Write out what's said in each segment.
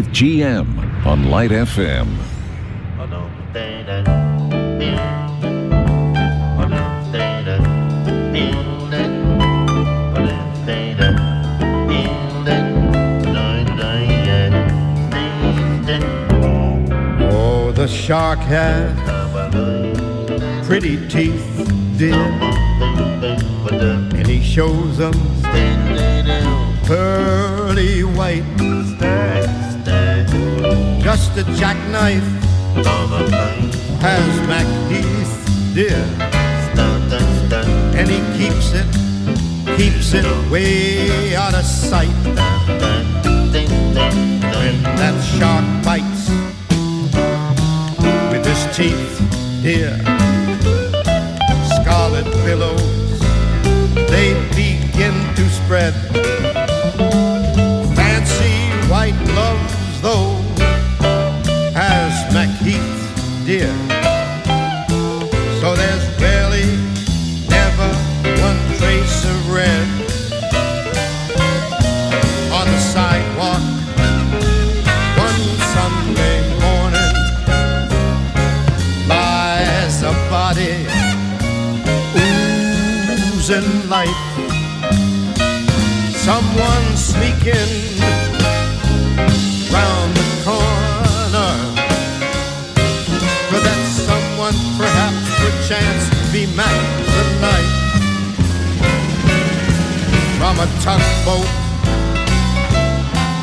With GM on Light FM. Oh, the shark has pretty teeth, dear, and he shows them pearly white. Just a jackknife has MacHeath, dear, and he keeps it, keeps it way out of sight. When that shark bites with his teeth, dear, scarlet billows they begin to spread. Fancy white gloves, though, light. Someone sneaking round the corner. Could that someone perhaps perchance be Mac tonight? From a tugboat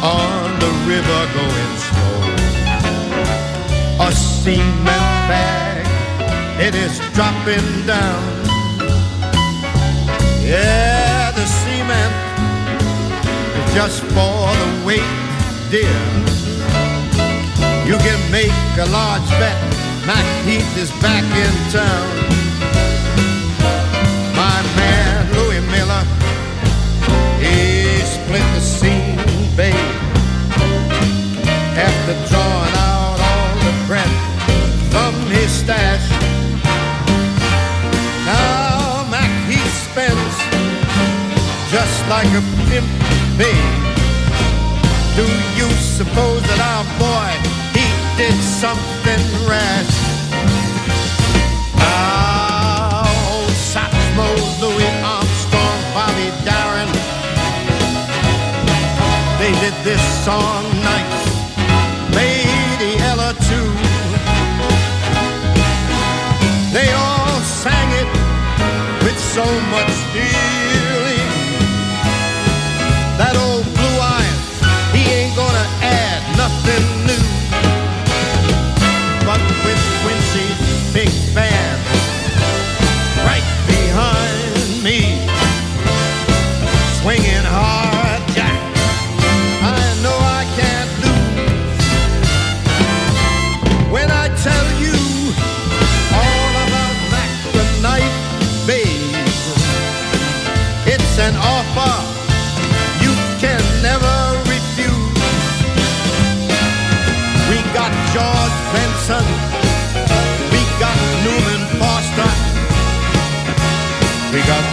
on the river going slow. A cement bag, it is dropping down. Yeah, the is just for the weight, dear. You can make a large bet, Mac Heath is back in town. My man Louis Miller, he split the scene, babe after drawing out all the breath from his stash. Like a pimp, babe. Do you suppose that our boy he did something rash?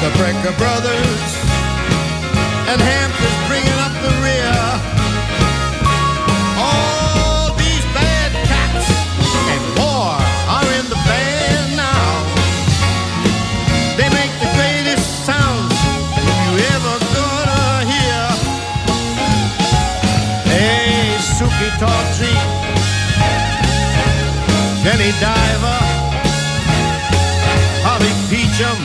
The Brecker Brothers, and Hampton's bringing up the rear. All these bad cats and more are in the band now. They make the greatest sounds you ever gonna hear. Hey, Suki Jenny Diver, Polly Peachum,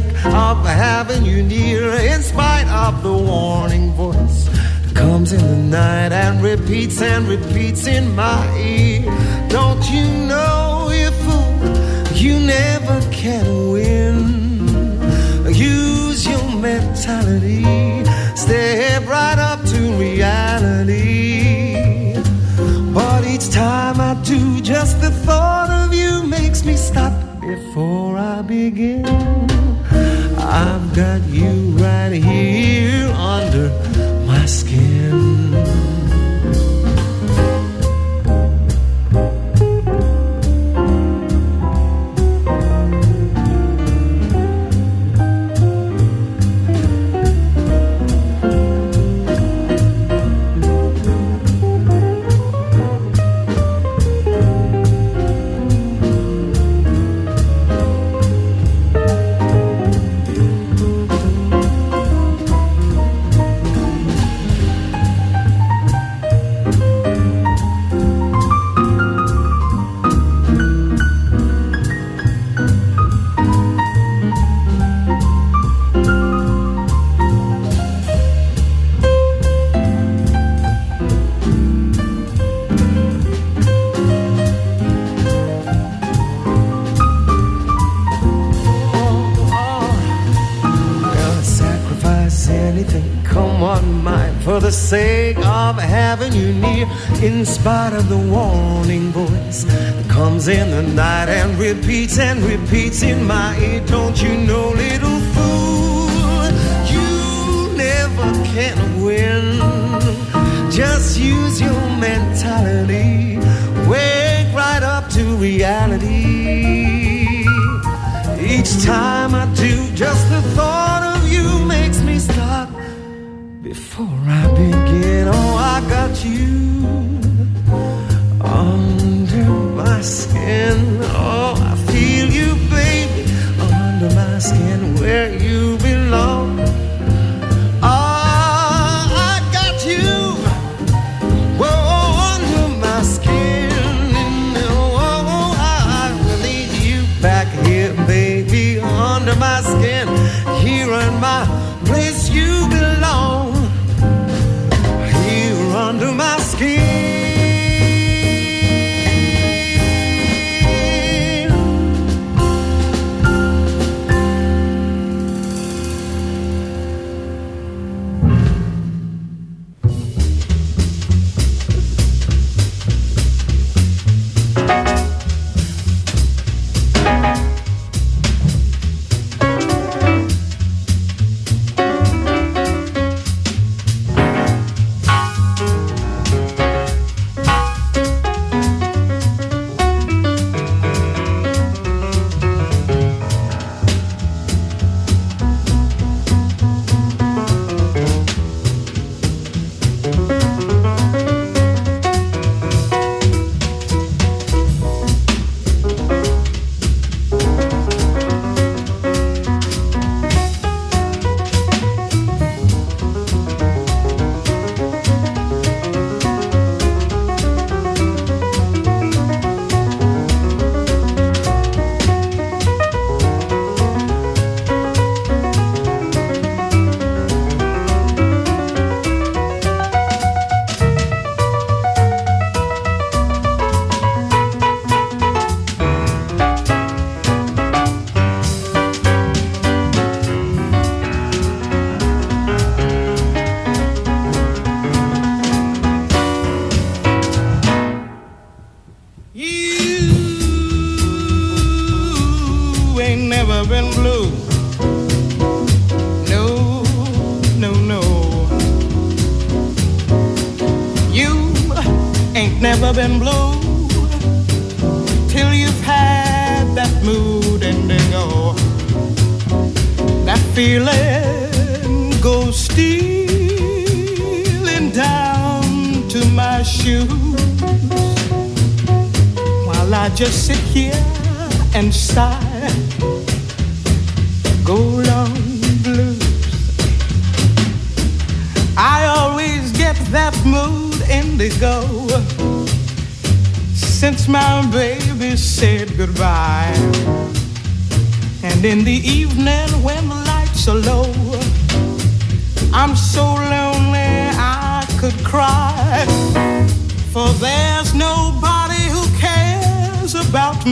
think of having you near, in spite of the warning voice that comes in the night and repeats and repeats in my ear. Don't you know, you fool, you never can win? Use your mentality. lugares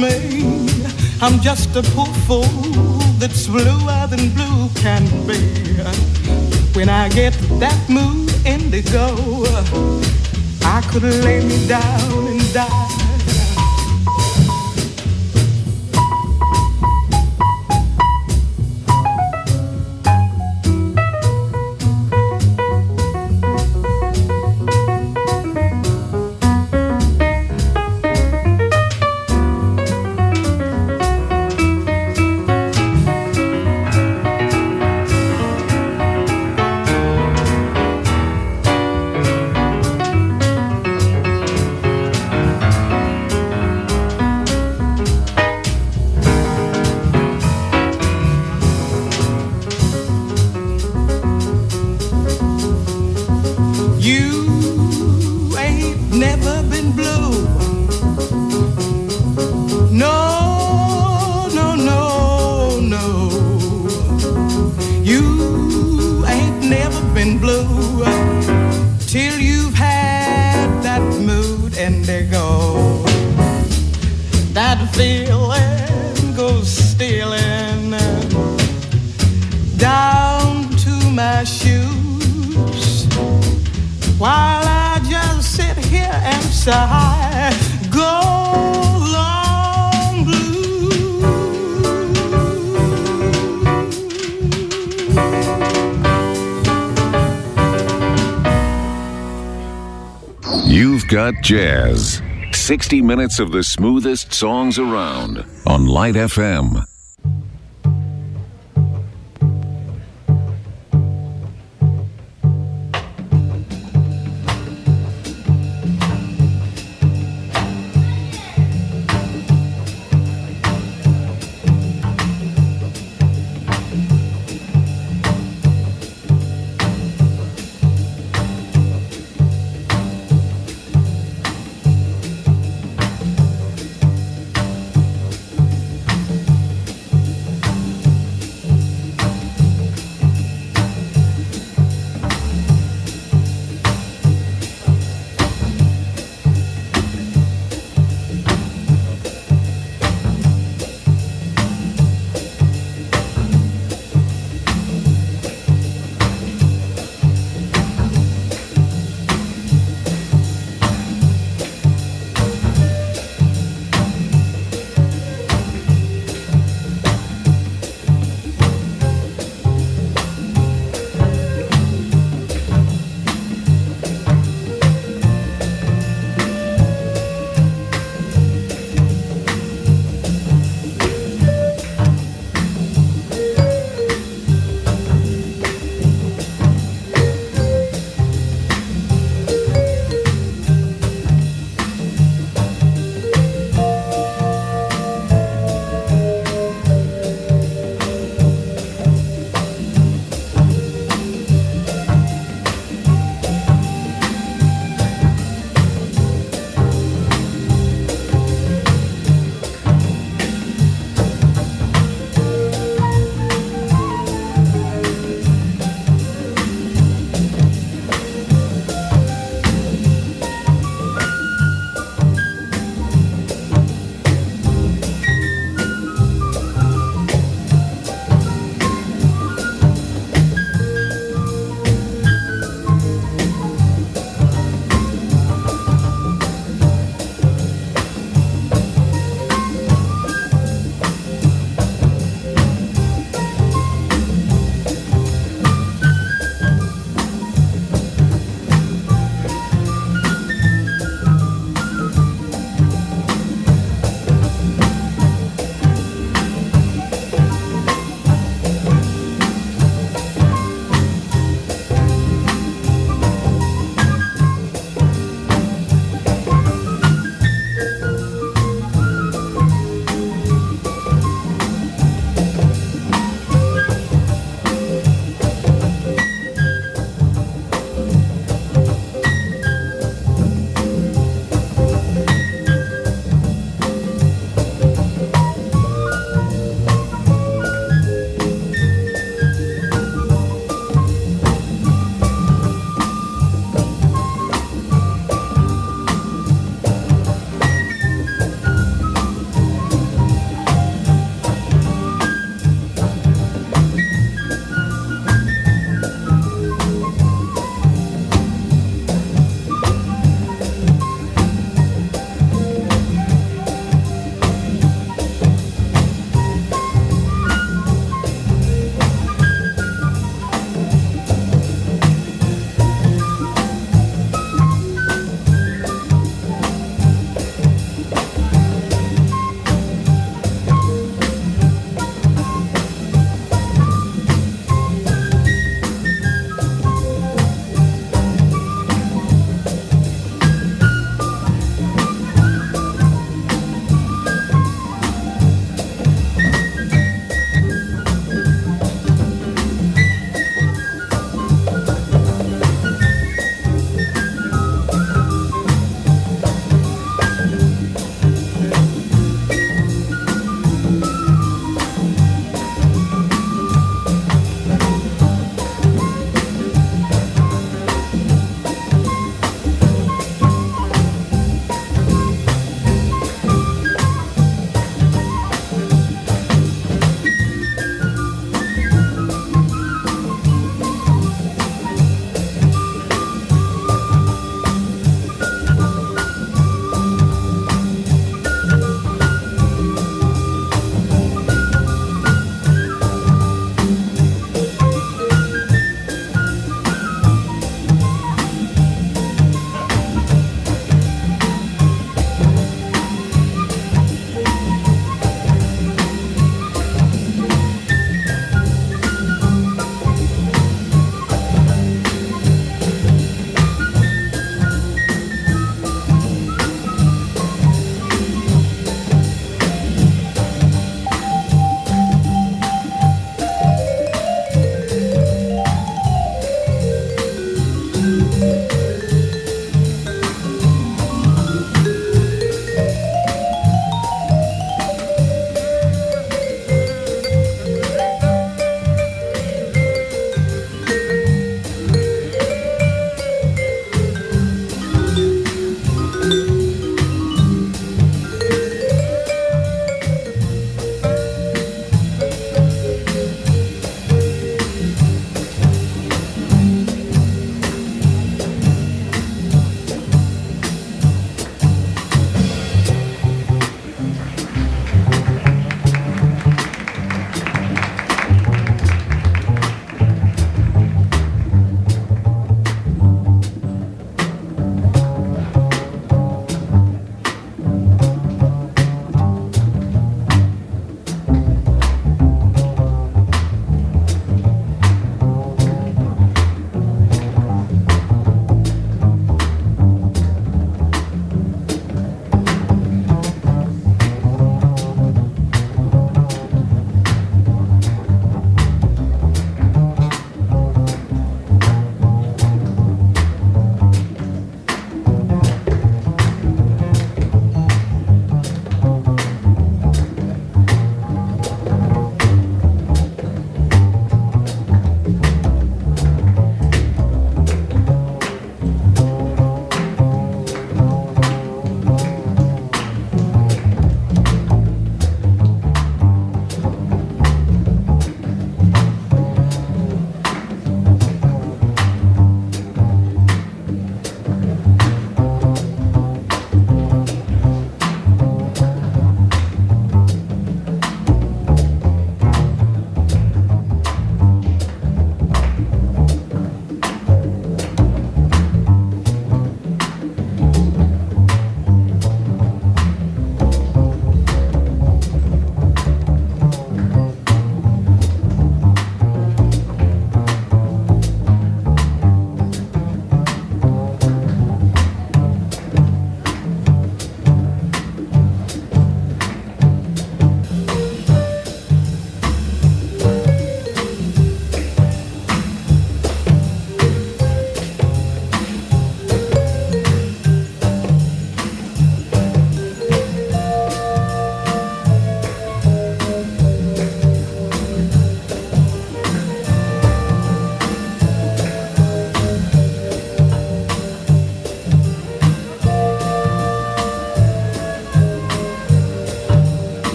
me. I'm just a poor fool that's bluer than blue can be. When I get that mood indigo, I could lay me down and die. Jazz. 60 minutes of the smoothest songs around on Light FM.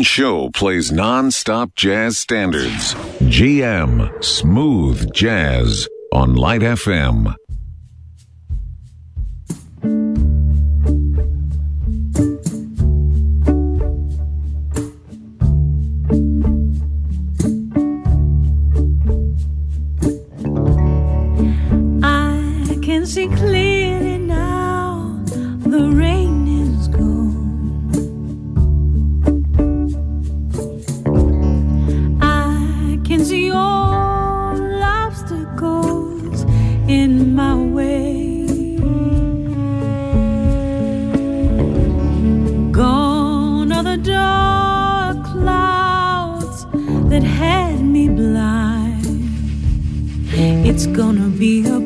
one show plays non-stop jazz standards. GM Smooth Jazz on Light FM. I can see clearly be a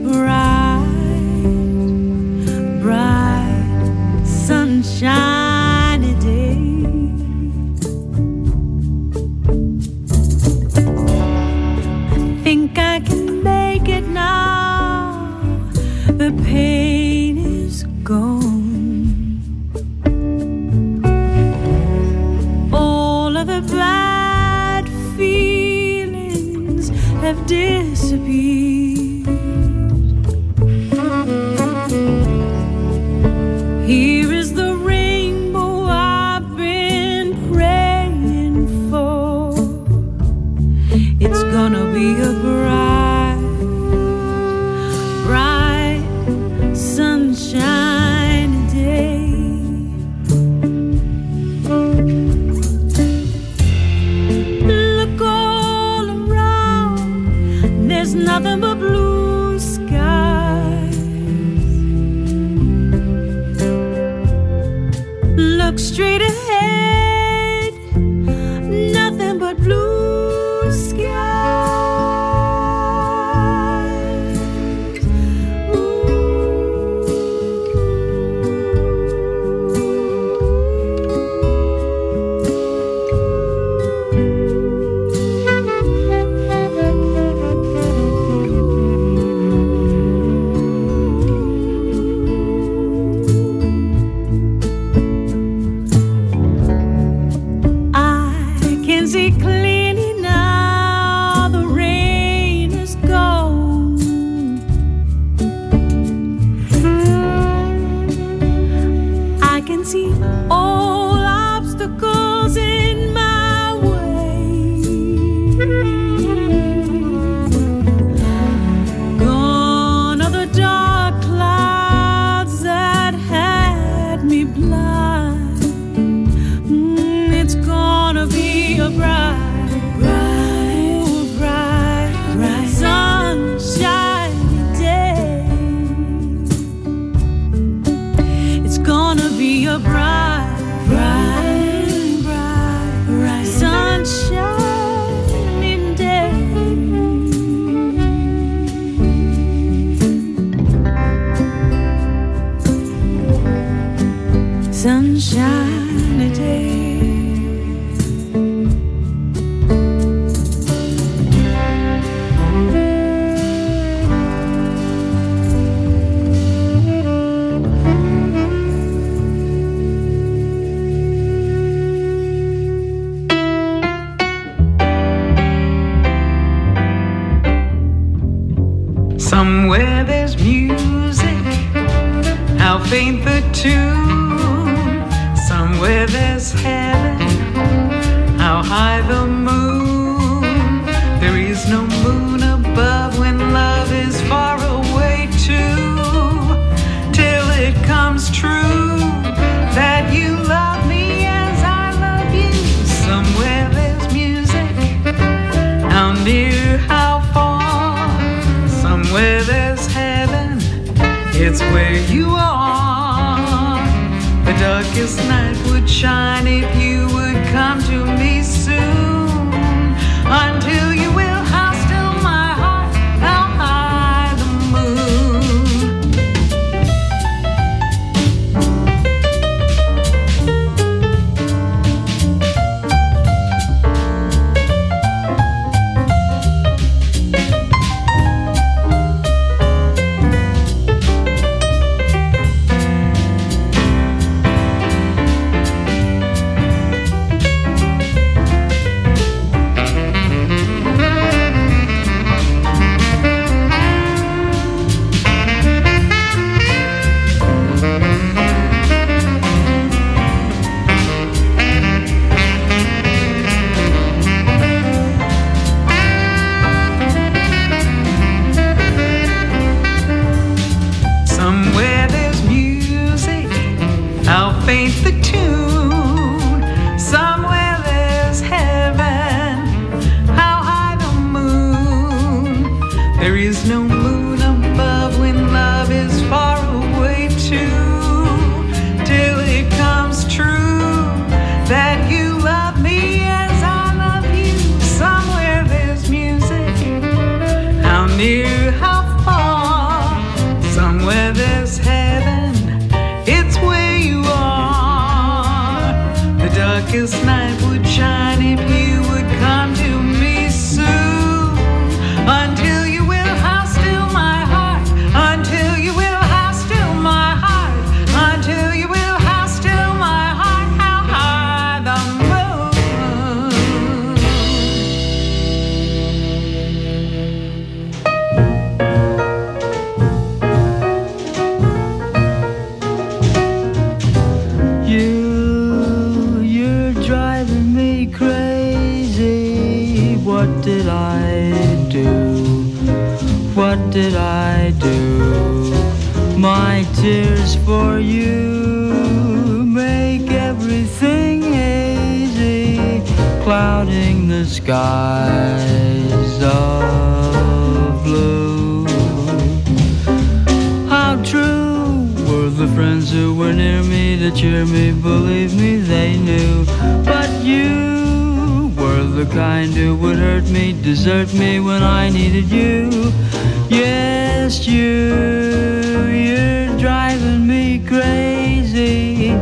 You, you're driving me crazy.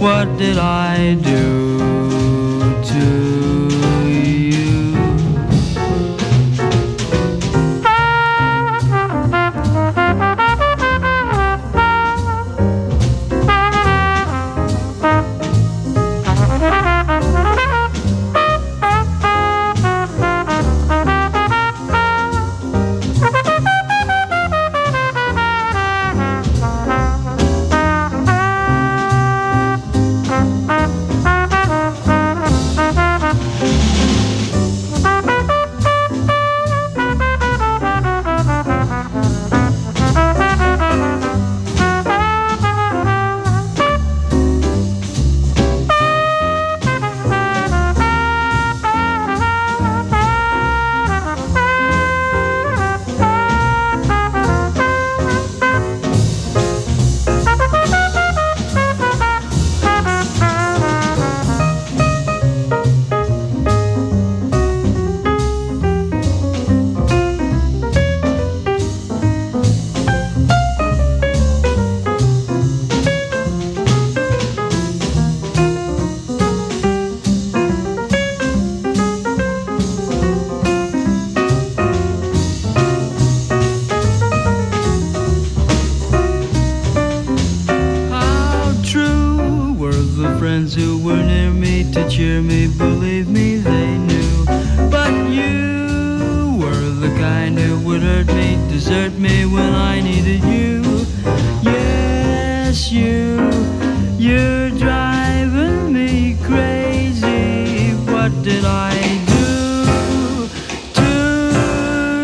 What did I do? did I do to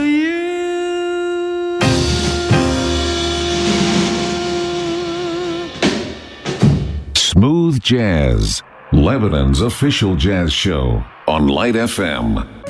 you? Smooth Jazz, Lebanon's official jazz show on Light FM.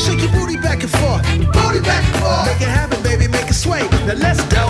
Shake your booty back and forth, booty back and forth. Make it happen, baby, make it sway. Now let's go.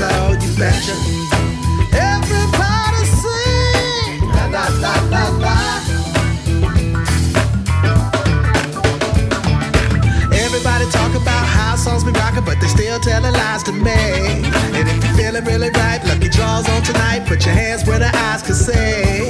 you. Everybody sing, la la la. Everybody talk about how songs be but they still telling lies to me. And if you're feeling really right, lucky draws on tonight. Put your hands where the eyes can see.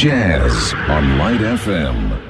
Jazz on Light FM.